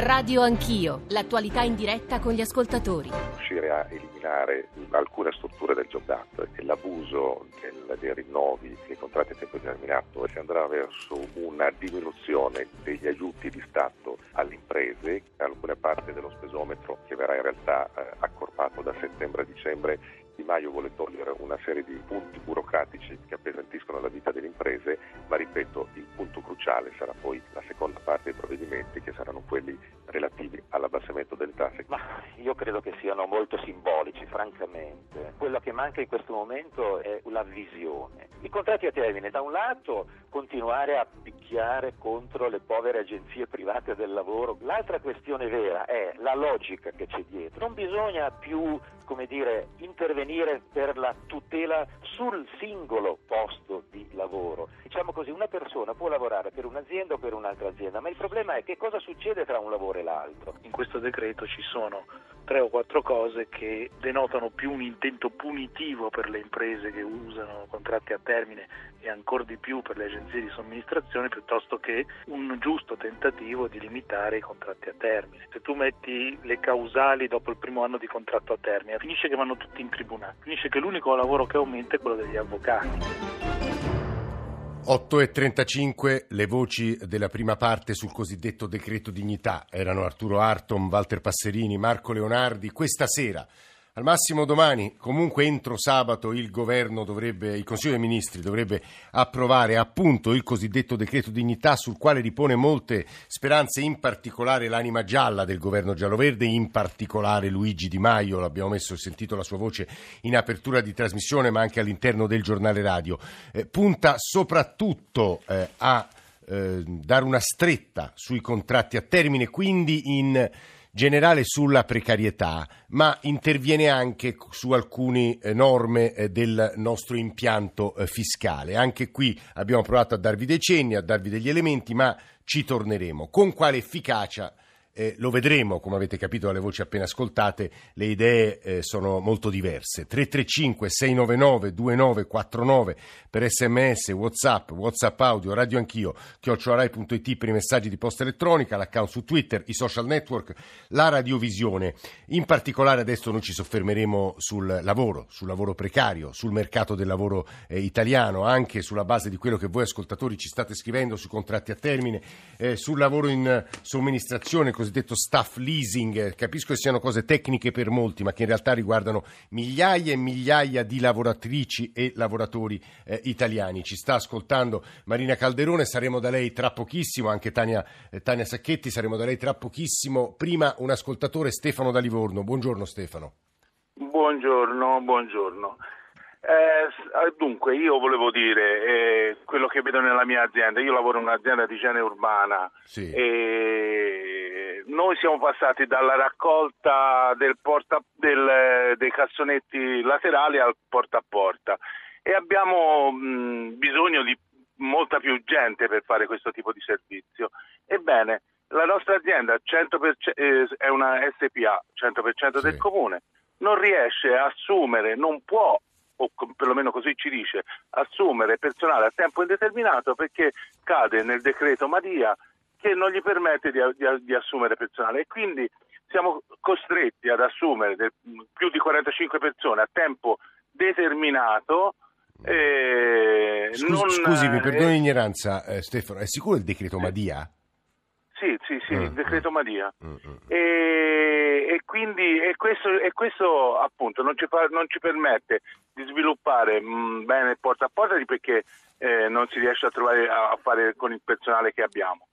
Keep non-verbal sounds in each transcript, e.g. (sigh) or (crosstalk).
Radio Anch'io, l'attualità in diretta con gli ascoltatori. Riuscire a eliminare alcune strutture del job act e l'abuso del, dei rinnovi dei contratti a tempo determinato si andrà verso una diminuzione degli aiuti di Stato alle imprese, alcune parti dello spesometro che verrà in realtà eh, accorpato da settembre a dicembre di Maio vuole togliere una serie di punti burocratici che appesantiscono la vita delle imprese, ma ripeto, il punto cruciale sarà poi la seconda parte dei provvedimenti che saranno quelli relativi all'abbassamento delle tasse. Ma io credo che siano molto simbolici, francamente. Quello che manca in questo momento è la visione. I contratti a termine, da un lato, continuare a picchiare contro le povere agenzie private del lavoro. L'altra questione vera è la logica che c'è dietro. Non bisogna più, come dire, intervenire intervenire per la tutela sul singolo posto di lavoro. Diciamo così, una persona può lavorare per un'azienda o per un'altra azienda, ma il problema è che cosa succede tra un lavoro e l'altro. In questo decreto ci sono tre o quattro cose che denotano più un intento punitivo per le imprese che usano contratti a termine e ancora di più per le agenzie di somministrazione piuttosto che un giusto tentativo di limitare i contratti a termine. Se tu metti le causali dopo il primo anno di contratto a termine, finisce che vanno tutti in tribunale, finisce che l'unico lavoro che aumenta è quello degli avvocati. 8.35 le voci della prima parte sul cosiddetto decreto dignità erano Arturo Arton, Walter Passerini, Marco Leonardi. Questa sera al massimo domani, comunque entro sabato, il governo dovrebbe, il Consiglio dei Ministri dovrebbe approvare appunto il cosiddetto decreto dignità sul quale ripone molte speranze, in particolare l'anima gialla del governo gialloverde, in particolare Luigi Di Maio, l'abbiamo messo, sentito la sua voce in apertura di trasmissione ma anche all'interno del giornale radio. Eh, punta soprattutto eh, a eh, dare una stretta sui contratti a termine, quindi in generale sulla precarietà, ma interviene anche su alcune eh, norme eh, del nostro impianto eh, fiscale. Anche qui abbiamo provato a darvi dei cenni, a darvi degli elementi, ma ci torneremo. Con quale efficacia? Eh, lo vedremo, come avete capito dalle voci appena ascoltate, le idee eh, sono molto diverse. 335-699-2949 per sms, whatsapp, whatsapp audio, radio anch'io, chiocciolarai.it per i messaggi di posta elettronica, l'account su Twitter, i social network, la radiovisione. In particolare adesso noi ci soffermeremo sul lavoro, sul lavoro precario, sul mercato del lavoro eh, italiano, anche sulla base di quello che voi ascoltatori ci state scrivendo sui contratti a termine, eh, sul lavoro in somministrazione, così cosiddetto staff leasing. Capisco che siano cose tecniche per molti, ma che in realtà riguardano migliaia e migliaia di lavoratrici e lavoratori eh, italiani. Ci sta ascoltando Marina Calderone, saremo da lei tra pochissimo, anche Tania, eh, Tania Sacchetti, saremo da lei tra pochissimo. Prima un ascoltatore, Stefano da Livorno. Buongiorno Stefano. Buongiorno, buongiorno. Eh, dunque, io volevo dire eh, quello che vedo nella mia azienda. Io lavoro in un'azienda di igiene urbana sì. e noi siamo passati dalla raccolta del porta, del, dei cassonetti laterali al porta a porta e abbiamo mh, bisogno di molta più gente per fare questo tipo di servizio. Ebbene, la nostra azienda 100%, eh, è una SPA 100% sì. del comune, non riesce a assumere, non può o perlomeno così ci dice, assumere personale a tempo indeterminato perché cade nel decreto Madia che non gli permette di, di, di assumere personale e quindi siamo costretti ad assumere del, più di 45 persone a tempo determinato. Eh, Scusi, non, scusi, mi perdoni l'ignoranza, eh, Stefano, è sicuro il decreto Madia? Sì, sì, sì, mm, il decreto mm, Madia. Mm, mm. e, e, quindi e questo, e questo, appunto non ci, fa, non ci, permette di sviluppare mh, mm, bene porta a porta perché eh, non si riesce a trovare a fare con il personale che abbiamo.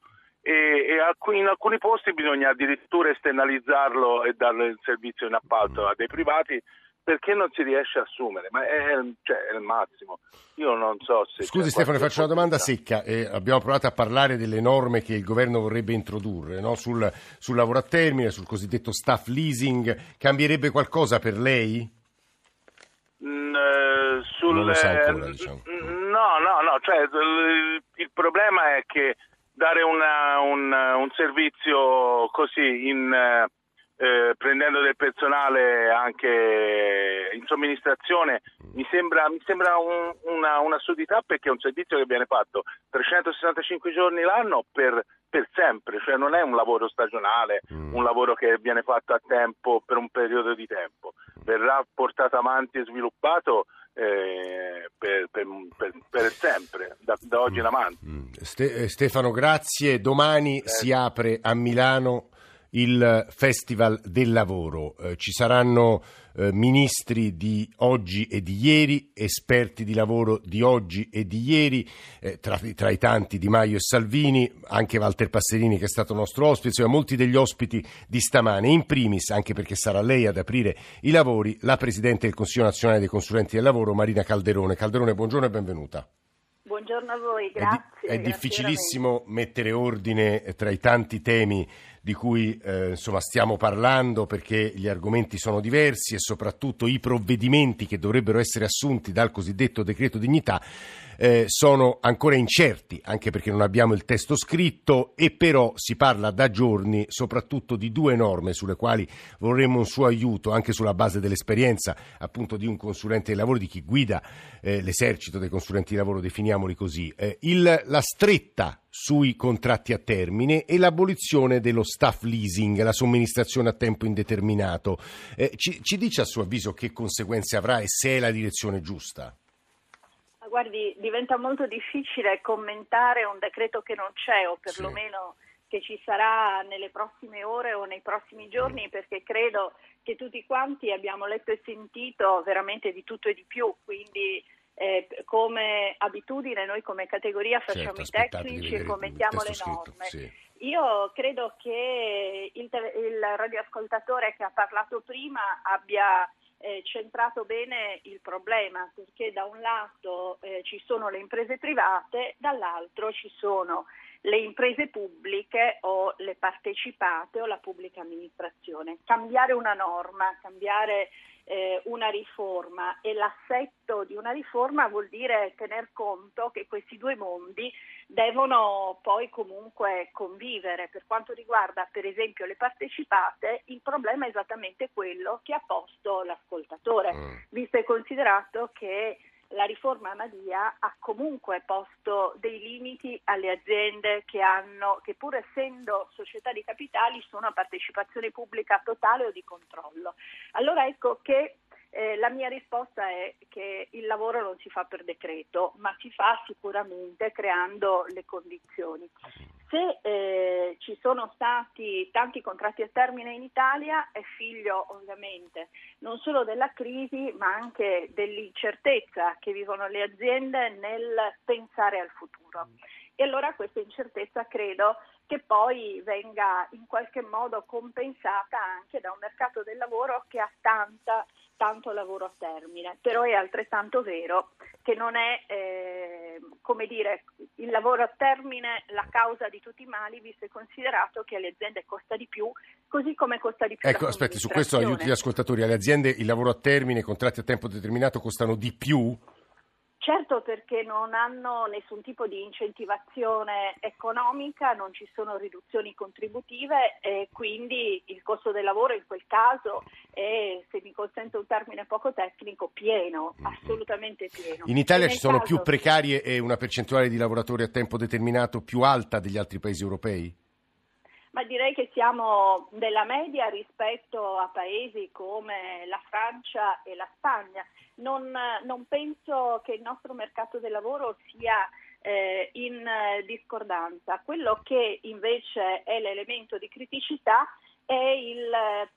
E, in alcuni posti bisogna addirittura esternalizzarlo e dare il servizio in appalto a dei privati perché non si riesce a assumere, ma è, cioè, è il massimo. Io non so se. Scusi Stefano, faccio una domanda secca. Eh, abbiamo provato a parlare delle norme che il governo vorrebbe introdurre no? sul, sul, lavoro a termine, sul cosiddetto staff leasing. Cambierebbe qualcosa per lei? Mm, eh, sul, non lo sa ancora, diciamo. No, no, no. Cioè, il, il problema è che dare una, un, un, servizio così in eh, prendendo del personale anche in somministrazione mi sembra, mi sembra un, una, un'assurdità perché è un servizio che viene fatto 365 giorni l'anno per per sempre, cioè non è un lavoro stagionale, mm. un lavoro che viene fatto a tempo per un periodo di tempo, verrà portato avanti e sviluppato eh, per, per, per, per, sempre, da, da oggi in avanti. Mm. Ste, eh, Stefano, grazie. Domani eh. si apre a Milano il Festival del Lavoro. Eh, ci saranno eh, ministri di oggi e di ieri, esperti di lavoro di oggi e di ieri, eh, tra, tra, i tanti Di Maio e Salvini, anche Walter Passerini che è stato nostro ospite, insomma molti degli ospiti di stamane. In primis, anche perché sarà lei ad aprire i lavori, la Presidente del Consiglio nazionale dei consulenti del lavoro, Marina Calderone. Calderone, buongiorno e benvenuta. Buongiorno a voi, grazie. È, di, è difficilissimo mettere ordine tra i tanti temi di cui eh, insomma, stiamo parlando perché gli argomenti sono diversi e soprattutto i provvedimenti che dovrebbero essere assunti dal cosiddetto decreto dignità eh, sono ancora incerti, anche perché non abbiamo il testo scritto e però si parla da giorni soprattutto di due norme sulle quali vorremmo un suo aiuto, anche sulla base dell'esperienza appunto di un consulente di lavoro, di chi guida eh, l'esercito dei consulenti di lavoro, definiamoli così. Eh, il, la stretta sui contratti a termine e l'abolizione dello staff leasing, la somministrazione a tempo indeterminato. Eh, ci, ci dice a suo avviso che conseguenze avrà e se è la direzione giusta? Guardi, diventa molto difficile commentare un decreto che non c'è o perlomeno sì. che ci sarà nelle prossime ore o nei prossimi giorni mm. perché credo che tutti quanti abbiamo letto e sentito veramente di tutto e di più, quindi eh, come abitudine noi come categoria facciamo certo, i tecnici e commentiamo le norme. Scritto, sì. Io credo che il, il radioascoltatore che ha parlato prima abbia eh, centrato bene il problema, perché da un lato eh, ci sono le imprese private, dall'altro ci sono le imprese pubbliche o le partecipate o la pubblica amministrazione. Cambiare una norma, cambiare eh, una riforma e l'assetto di una riforma vuol dire tener conto che questi due mondi devono poi comunque convivere. Per quanto riguarda per esempio le partecipate, il problema è esattamente quello che ha posto l'ascoltatore, mm. visto e considerato che la riforma Madia ha comunque posto dei limiti alle aziende che hanno, che pur essendo società di capitali sono a partecipazione pubblica totale o di controllo. Allora ecco che eh, la mia risposta è che il lavoro non si fa per decreto, ma si fa sicuramente creando le condizioni. Se eh, ci sono stati tanti contratti a termine in Italia è figlio ovviamente non solo della crisi ma anche dell'incertezza che vivono le aziende nel pensare al futuro. E allora questa incertezza credo che poi venga in qualche modo compensata anche da un mercato del lavoro che ha tanta tanto lavoro a termine, però è altrettanto vero che non è, eh, come dire, il lavoro a termine la causa di tutti i mali, visto e considerato che alle aziende costa di più, così come costa di più. Ecco, aspetti, su questo aiuti gli ascoltatori, alle aziende il lavoro a termine, i contratti a tempo determinato costano di più? Certo perché non hanno nessun tipo di incentivazione economica, non ci sono riduzioni contributive e quindi il costo del lavoro in quel caso è, se mi consente un termine poco tecnico, pieno, assolutamente pieno. In Italia ci sono caso... più precarie e una percentuale di lavoratori a tempo determinato più alta degli altri paesi europei? Ma direi che siamo nella media rispetto a paesi come la Francia e la Spagna. Non, non penso che il nostro mercato del lavoro sia eh, in discordanza. Quello che invece è l'elemento di criticità è il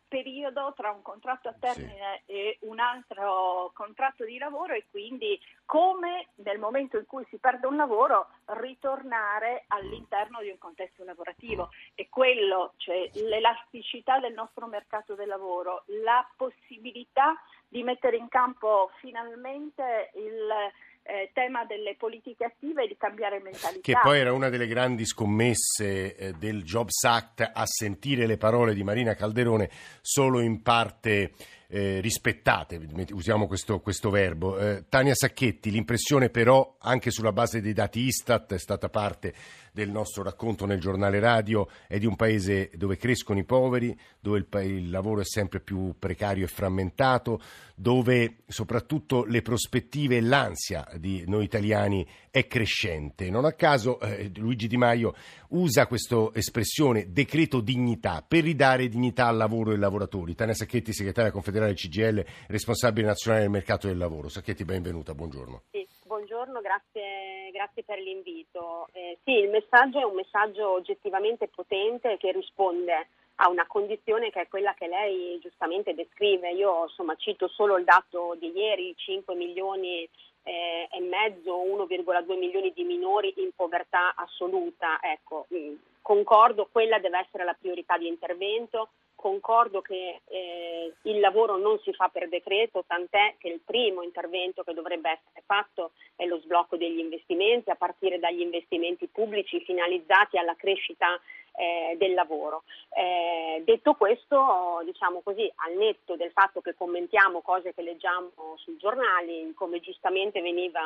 periodo tra un contratto a termine sì. e un altro contratto di lavoro e quindi come nel momento in cui si perde un lavoro ritornare all'interno di un contesto lavorativo e quello, cioè l'elasticità del nostro mercato del lavoro, la possibilità di mettere in campo finalmente il eh, tema delle politiche attive e di cambiare mentalità. Che poi era una delle grandi scommesse eh, del Jobs Act a sentire le parole di Marina Calderone solo in parte eh, rispettate, usiamo questo, questo verbo. Eh, Tania Sacchetti, l'impressione però anche sulla base dei dati Istat è stata parte del nostro racconto nel giornale radio è di un paese dove crescono i poveri, dove il, pa- il, lavoro è sempre più precario e frammentato, dove soprattutto le prospettive e l'ansia di noi italiani è crescente. Non a caso eh, Luigi Di Maio usa questa espressione decreto dignità per ridare dignità al lavoro e ai lavoratori. Tania Sacchetti, segretaria confederale CGL, responsabile nazionale del mercato del lavoro. Sacchetti, benvenuta, buongiorno. Sì buongiorno, grazie, grazie per l'invito. Eh, sì, il messaggio è un messaggio oggettivamente potente che risponde a una condizione che è quella che lei giustamente descrive. Io insomma, cito solo il dato di ieri, 5 milioni eh, e mezzo, 1,2 milioni di minori in povertà assoluta. Ecco, mh, mm, concordo, quella deve essere la priorità di intervento concordo che eh, il lavoro non si fa per decreto, tant'è che il primo intervento che dovrebbe essere fatto è lo sblocco degli investimenti, a partire dagli investimenti pubblici finalizzati alla crescita eh, del lavoro. Eh, detto questo, diciamo così, al netto del fatto che commentiamo cose che leggiamo sui giornali, come giustamente veniva,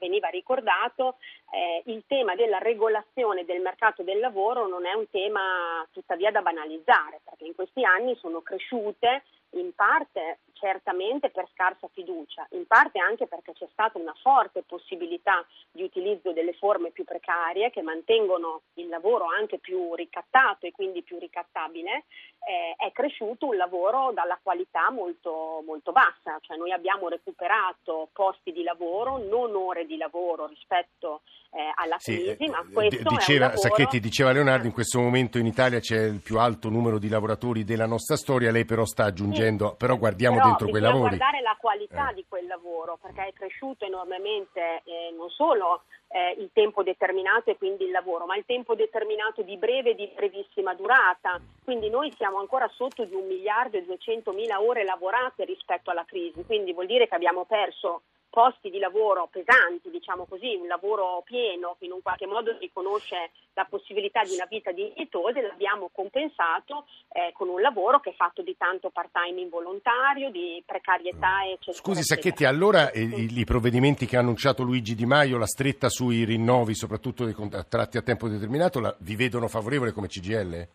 veniva ricordato, eh, il tema della regolazione del mercato del lavoro non è un tema tuttavia da banalizzare, perché in questi anni sono cresciute in parte certamente per scarsa fiducia, in parte anche perché c'è stata una forte possibilità di utilizzo delle forme più precarie che mantengono il lavoro anche più ricattato e quindi più ricattabile, eh, è cresciuto un lavoro dalla qualità molto, molto bassa, cioè noi abbiamo recuperato posti di lavoro, non ore di lavoro rispetto eh, alla sì, crisi, ma eh, questo diceva, lavoro... Sacchetti diceva Leonardo, in questo momento in Italia c'è il più alto numero di lavoratori della nostra storia, lei però sta aggiungendo, sì, però guardiamo però dentro quei lavori. guardare la qualità eh. di quel lavoro, perché è cresciuto enormemente eh, non solo eh, il tempo determinato e quindi il lavoro, ma il tempo determinato di breve e di brevissima durata. Quindi noi siamo ancora sotto di un miliardo e duecentomila ore lavorate rispetto alla crisi, quindi vuol dire che abbiamo perso posti di lavoro pesanti, diciamo così, un lavoro pieno che in un qualche modo riconosce la possibilità di una vita dignitosa e l'abbiamo compensato eh, con un lavoro che è fatto di tanto part-time involontario, di precarietà eccetera. Scusi Sacchetti, allora eh, i, i, provvedimenti che ha annunciato Luigi Di Maio, la stretta sui rinnovi, soprattutto dei contratti a tempo determinato, la, vi vedono favorevole come CGL?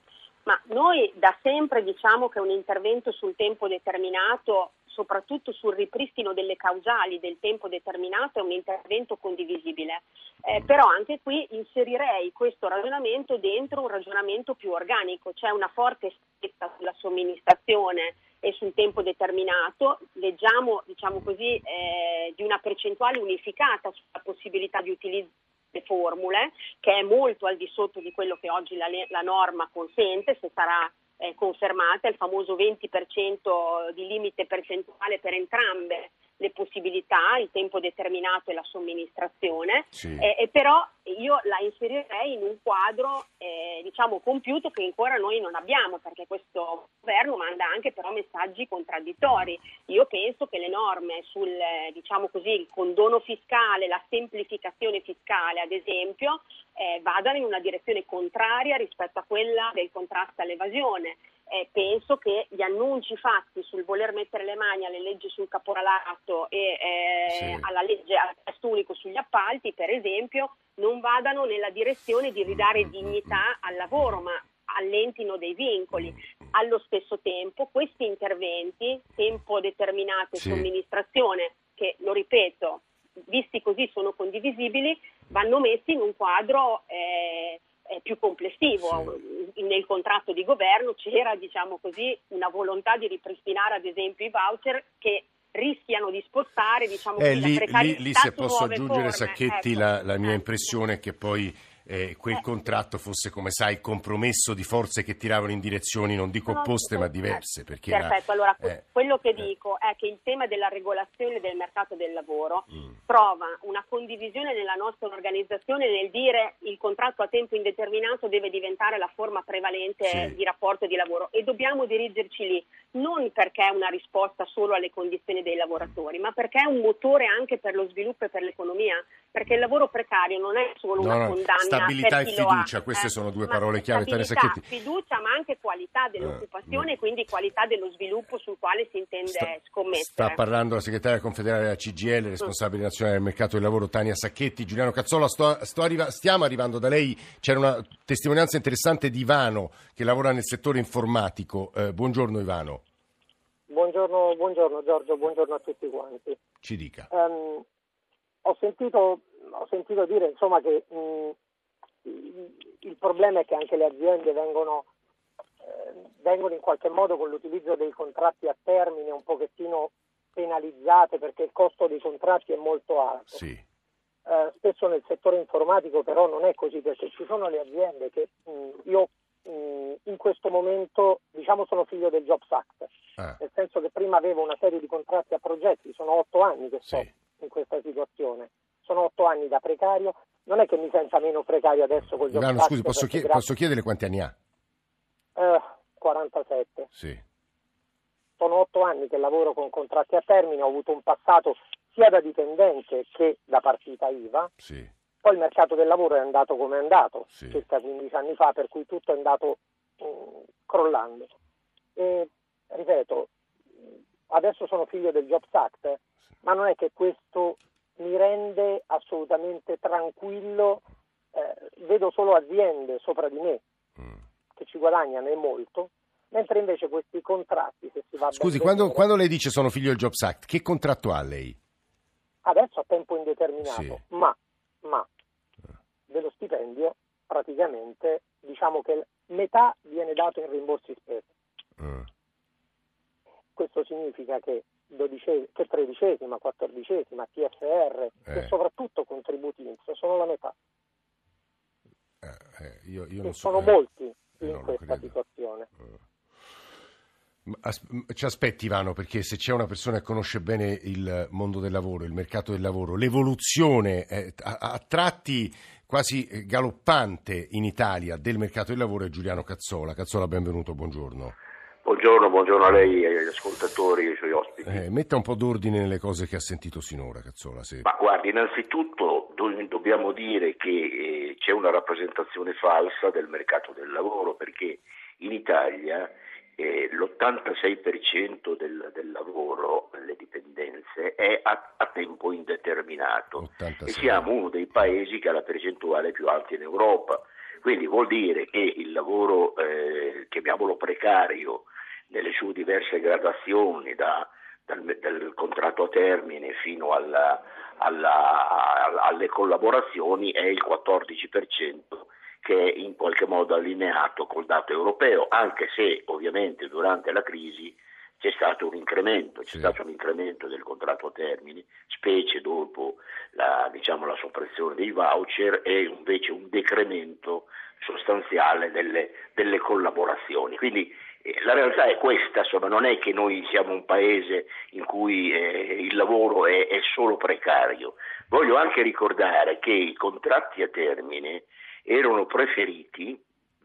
Ma noi da sempre diciamo che un intervento sul tempo determinato soprattutto sul ripristino delle causali del tempo determinato è un intervento condivisibile. Eh, però anche qui inserirei questo ragionamento dentro un ragionamento più organico, c'è una forte stretta sulla somministrazione e sul tempo determinato, leggiamo diciamo così, eh, di una percentuale unificata sulla possibilità di utilizzo delle formule, che è molto al di sotto di quello che oggi la, la norma consente, se sarà eh, confermata, il famoso 20% di limite percentuale per entrambe le possibilità, il tempo determinato e la somministrazione, sì. eh, e però io la inserirei in un quadro eh, diciamo compiuto che ancora noi non abbiamo perché questo governo manda anche però messaggi contraddittori. Io penso che le norme sul diciamo così, il condono fiscale, la semplificazione fiscale ad esempio eh, vadano in una direzione contraria rispetto a quella del contrasto all'evasione eh, penso che gli annunci fatti sul voler mettere le mani alle leggi sul caporalato e eh, sì. alla legge al testo unico sugli appalti, per esempio, non vadano nella direzione di ridare dignità al lavoro, ma allentino dei vincoli. Allo stesso tempo questi interventi, tempo determinato e sì. somministrazione, che lo ripeto, visti così sono condivisibili, vanno messi in un quadro eh, più complessivo. Sì. Nel contratto di governo c'era, diciamo così, una volontà di ripristinare ad esempio i voucher che rischiano di spostare diciamo, eh, lì, lì, lì se posso aggiungere forme. Sacchetti ecco. la, la, mia ecco. impressione è che poi eh, quel contratto fosse, come sai, compromesso di forze che tiravano in direzioni non dico opposte ma diverse. Perfetto, era, allora eh, quello che eh. dico è che il tema della regolazione del mercato del lavoro mm. trova una condivisione nella nostra organizzazione nel dire il contratto a tempo indeterminato deve diventare la forma prevalente sì. di rapporto di lavoro e dobbiamo dirigerci lì, non perché è una risposta solo alle condizioni dei lavoratori, ma perché è un motore anche per lo sviluppo e per l'economia, perché il lavoro precario non è solo no, una condanna stabilità e fiducia, queste ma, sono due parole chiave. Sacchetti. Fiducia, ma anche qualità dell'occupazione e uh, quindi qualità dello sviluppo sul quale si intende sta, scommettere. Sta parlando la segretaria confederale della CGL, responsabile nazionale del mercato del lavoro Tania Sacchetti. Giuliano Cazzola, sto, sto arriva, stiamo arrivando da lei, c'era una testimonianza interessante di Ivano che lavora nel settore informatico. Eh, buongiorno Ivano. Buongiorno, buongiorno, Giorgio, buongiorno a tutti quanti. Ci dica. Um, ho, sentito, ho, sentito, dire insomma, che mh, mm, il problema è che anche le aziende vengono, eh, vengono in qualche modo con l'utilizzo dei contratti a termine un pochettino penalizzate perché il costo dei contratti è molto alto. Sì. Eh, spesso nel settore informatico però non è così perché ci sono le aziende che mh, mm, io mh, in questo momento diciamo sono figlio del Jobs Act, ah. nel senso che prima avevo una serie di contratti a progetti, sono otto anni che sto sì. in questa situazione, sono otto anni da precario, non è che mi senta meno precario adesso con Ivano, Act. Scusi, posso, chied- posso, chiedere quanti anni ha? Eh, 47. Sì. Sono otto anni che lavoro con contratti a termine, ho avuto un passato sia da dipendente che da partita IVA. Sì poi il mercato del lavoro è andato come è andato, sì. circa 15 anni fa, per cui tutto è andato mh, mm, crollando. E, ripeto, adesso sono figlio del Jobs Act, ma non è che questo mi rende assolutamente tranquillo. Eh, vedo solo aziende sopra di me mm. che ci guadagnano e molto, mentre invece questi contratti, se si va Scusi, quando, vedere, quando, lei dice sono figlio del Jobs Act, che contratto ha lei? Adesso a tempo indeterminato, sì. ma ma dello stipendio praticamente diciamo che metà viene dato in rimborsi spese. Mm. Questo significa che, dodice, che tredicesima, quattordicesima, TFR eh. e soprattutto contributi INPS sono la metà. Eh, eh, io, io so, sono eh, molti in questa situazione. Mm. Ci aspetti Ivano, perché se c'è una persona che conosce bene il mondo del lavoro, il mercato del lavoro, l'evoluzione eh, a, a, tratti quasi galoppante in Italia del mercato del lavoro è Giuliano Cazzola. Cazzola, benvenuto, buongiorno. Buongiorno, buongiorno a lei, agli ascoltatori e ai suoi ospiti. Eh, metta un po' d'ordine nelle cose che ha sentito sinora, Cazzola. Se... Ma guardi, innanzitutto dobbiamo dire che eh, c'è una rappresentazione falsa del mercato del lavoro, perché in Italia eh, l'86% del, del, lavoro, le dipendenze, è a, a tempo indeterminato 86. e siamo uno dei paesi che ha la percentuale più alta in Europa. Quindi vuol dire che il lavoro, eh, chiamiamolo precario, nelle sue diverse gradazioni, da, dal, dal, contratto a termine fino alla, alla, alle collaborazioni, è il 14% che è in qualche modo allineato col dato europeo, anche se ovviamente durante la crisi c'è stato un incremento, c'è sì. stato un incremento del contratto a termine, specie dopo la, diciamo, la soppressione dei voucher e invece un decremento sostanziale delle, delle collaborazioni. Quindi eh, la realtà è questa, insomma, non è che noi siamo un paese in cui eh, il lavoro è, è solo precario. Voglio anche ricordare che i contratti a termine erano preferiti,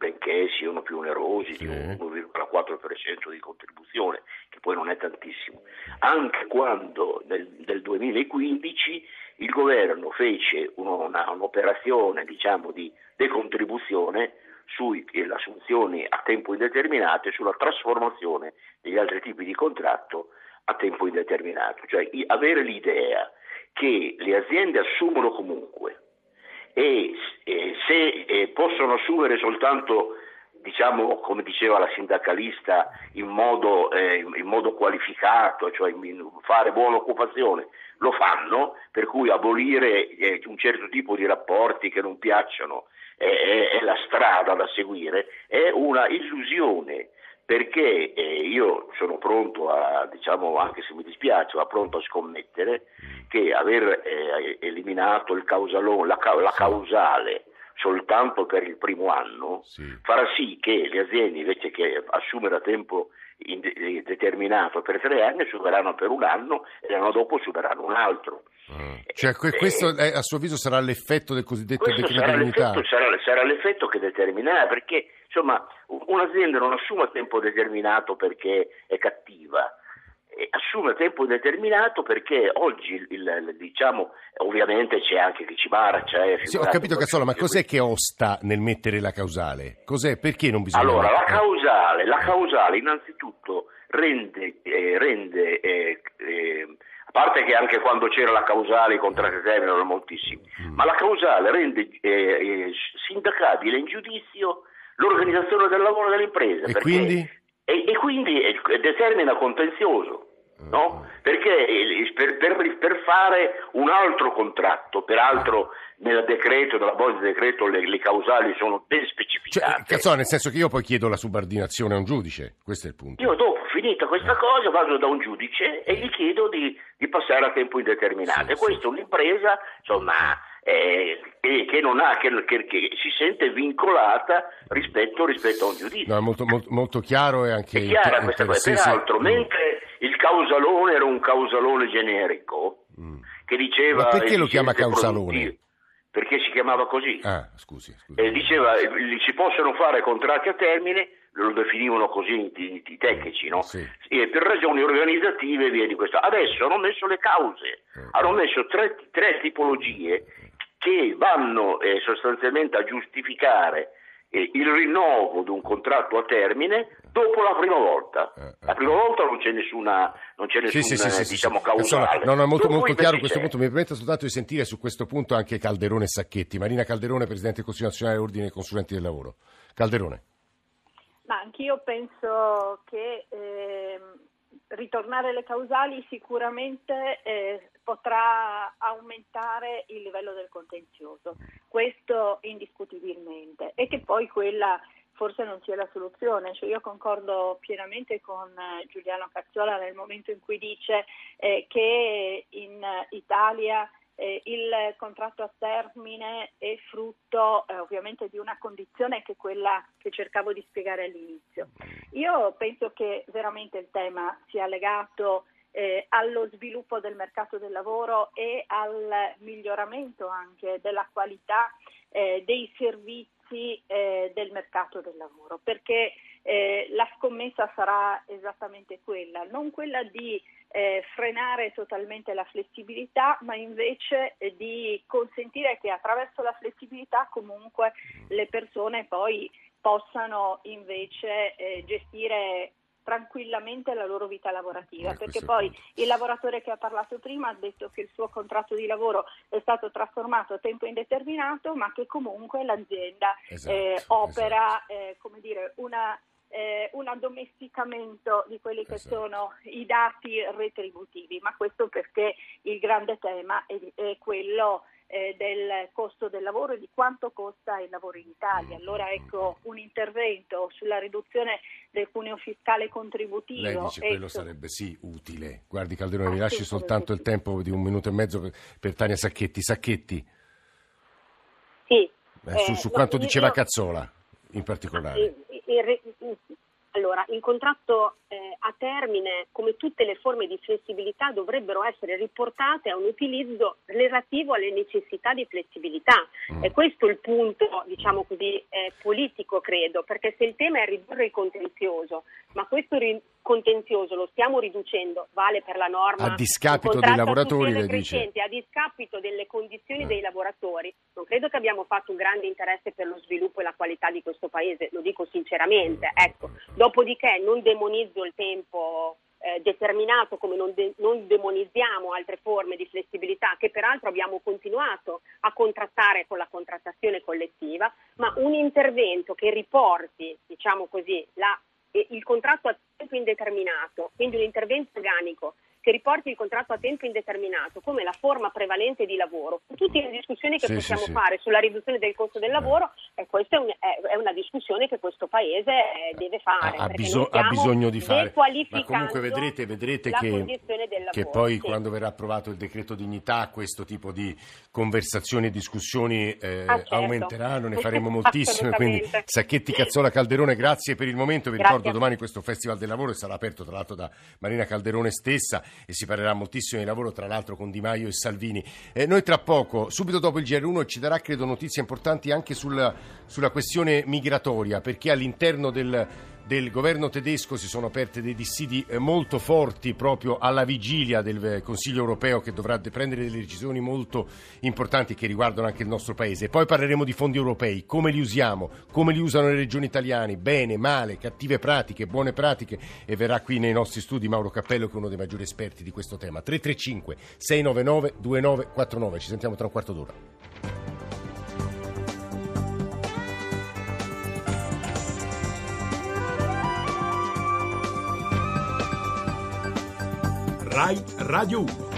benché siano più onerosi sì. di 1,4% di contribuzione, che poi non è tantissimo, anche quando nel, nel 2015 il governo fece una, un'operazione diciamo, di decontribuzione sulle assunzioni a tempo indeterminato e sulla trasformazione degli altri tipi di contratto a tempo indeterminato, cioè avere l'idea che le aziende assumono comunque e eh, se eh, possono assumere soltanto diciamo come diceva la sindacalista in modo, eh, in modo qualificato, cioè fare buona occupazione, lo fanno, per cui abolire eh, un certo tipo di rapporti che non piacciono è, è, è la strada da seguire, è una illusione perché eh, io sono pronto a, diciamo, anche se mi dispiace, ma pronto a scommettere che aver eh, eliminato causalone, la, la, causale soltanto per il primo anno sì. farà sì che le aziende invece che assumere a tempo determinato per tre anni superano per un anno e l'anno dopo superano un altro. Ah. Cioè, eh, questo eh, a suo avviso sarà l'effetto del cosiddetto decreto sarà sarà, sarà l'effetto che determinerà perché Insomma, un'azienda non assume a tempo determinato perché è cattiva, assume a tempo indeterminato perché oggi, il, il, diciamo, ovviamente c'è anche chi ci marcia. Eh, sì, ho capito Cazzola, ma cos'è che osta nel mettere la causale? Cos'è? Perché non bisogna... Allora, la causale, la causale innanzitutto rende, eh, rende eh, eh, a parte che anche quando c'era la causale i contratti termini erano moltissimi, mm. ma la causale rende eh, eh, sindacabile in giudizio l'organizzazione del lavoro dell'impresa. E quindi? E, e quindi determina contenzioso. No? Perché per, per, per, fare un altro contratto, peraltro nel decreto, nella bozza di decreto, le, le, causali sono ben specificate. Cioè, cazzo, nel senso che io poi chiedo la subordinazione a un giudice, questo è il punto. Io dopo, finita questa cosa, vado da un giudice e gli chiedo di, di passare a tempo indeterminato. Sì, e questa sì. è un'impresa, insomma eh, che, che, ha, che, che, si sente vincolata rispetto, rispetto a un giudizio. No, è molto, molto, molto chiaro e anche... È chiara questa cosa, peraltro, sì. mentre il causalone era un causalone generico, mm. che diceva... Ma perché lo chiama causalone? Perché si chiamava così. Ah, scusi. scusi. Eh, diceva, si possono fare contratti a termine, lo definivano così i, tecnici, no? Sì. E per ragioni organizzative e via di questo. Adesso hanno messo le cause, eh. hanno messo tre, tre tipologie che vanno eh, sostanzialmente a giustificare eh, il rinnovo di un contratto a termine dopo la prima volta. Eh, la prima volta non c'è nessuna, non c'è nessun sì, sì, sì, diciamo, causale. No, no, è molto, molto chiaro questo punto. Mi permetto soltanto di sentire su questo punto anche Calderone e Sacchetti. Marina Calderone, Presidente del Consiglio Nazionale Ordine dei Consulenti del Lavoro. Calderone. Ma anch'io penso che eh, ritornare alle causali sicuramente eh, potrà aumentare il livello del contenzioso, questo indiscutibilmente, e che poi quella forse non sia la soluzione. Cioè io concordo pienamente con eh, Giuliano Cazzola nel momento in cui dice eh, che in Italia eh, il contratto a termine è frutto eh, ovviamente di una condizione che è quella che cercavo di spiegare all'inizio. Io penso che veramente il tema sia legato eh, allo sviluppo del mercato del lavoro e al miglioramento anche della qualità eh, dei servizi eh, del mercato del lavoro, perché eh, la scommessa sarà esattamente quella, non quella di eh, frenare totalmente la flessibilità, ma invece eh, di consentire che attraverso la flessibilità comunque le persone poi possano invece eh, gestire tranquillamente la loro vita lavorativa, ecco, perché poi il lavoratore che ha parlato prima ha detto che il suo contratto di lavoro è stato trasformato a tempo indeterminato, ma che comunque l'azienda esatto, eh, opera esatto. eh, come dire, una eh, un addomesticamento di quelli che esatto. sono i dati retributivi, ma questo perché il grande tema è, è quello eh, del costo del lavoro e di quanto costa il lavoro in Italia. Allora ecco un intervento sulla riduzione del cuneo fiscale contributivo. Lei dice che quello sarebbe sì utile. Guardi Calderone, mi lasci soltanto il tempo di un minuto e mezzo per, per Tania Sacchetti. Sacchetti? Sì. Eh, su, su, quanto diceva io... Cazzola in particolare. Allora, il contratto eh, a termine, come tutte le forme di flessibilità, dovrebbero essere riportate a un utilizzo relativo alle necessità di flessibilità. Mm. E questo è il punto, diciamo così, eh, politico, credo, perché se il tema è ridurre il contenzioso, ma questo ri- contenzioso lo stiamo riducendo, vale per la norma a discapito dei lavoratori, lei dice. a discapito delle condizioni eh. dei lavoratori. Non credo che abbiamo fatto un grande interesse per lo sviluppo e la qualità di questo paese, lo dico sinceramente. Ecco. Dopodiché non demonizzo il tempo eh, determinato come non, de- non, demonizziamo altre forme di flessibilità che peraltro abbiamo continuato a contrattare con la contrattazione collettiva, ma un intervento che riporti, diciamo così, la, il contratto a tempo indeterminato, quindi un intervento organico che riporti il contratto a tempo indeterminato come la forma prevalente di lavoro, tutte le discussioni che sì, possiamo sì, fare sulla riduzione del costo del lavoro, e questa è, un, è, una discussione che questo Paese eh, deve fare. Ha, biso- ha bisogno di fare. Ma comunque vedrete, vedrete che, che, poi sì. quando verrà approvato il decreto dignità questo tipo di conversazioni e discussioni eh, ah, certo. aumenteranno, ne (laughs) faremo moltissime. quindi Sacchetti, Cazzola, Calderone, grazie per il momento. Vi grazie. ricordo domani questo Festival del Lavoro sarà aperto tra l'altro da Marina Calderone stessa e si parlerà moltissimo di lavoro, tra l'altro con Di Maio e Salvini. Eh, noi tra poco, subito dopo il GR1, ci darà credo notizie importanti anche sulla, sulla questione migratoria, perché all'interno del del governo tedesco si sono aperte dei dissidi eh, molto forti proprio alla vigilia del eh, Consiglio europeo che dovrà prendere delle decisioni molto importanti che riguardano anche il nostro paese. Poi parleremo di fondi europei, come li usiamo, come li usano le regioni italiane, bene, male, cattive pratiche, buone pratiche e verrà qui nei nostri studi Mauro Cappello che è uno dei maggiori esperti di questo tema. 335 699 2949, ci sentiamo tra un quarto d'ora. Rai Radio 1.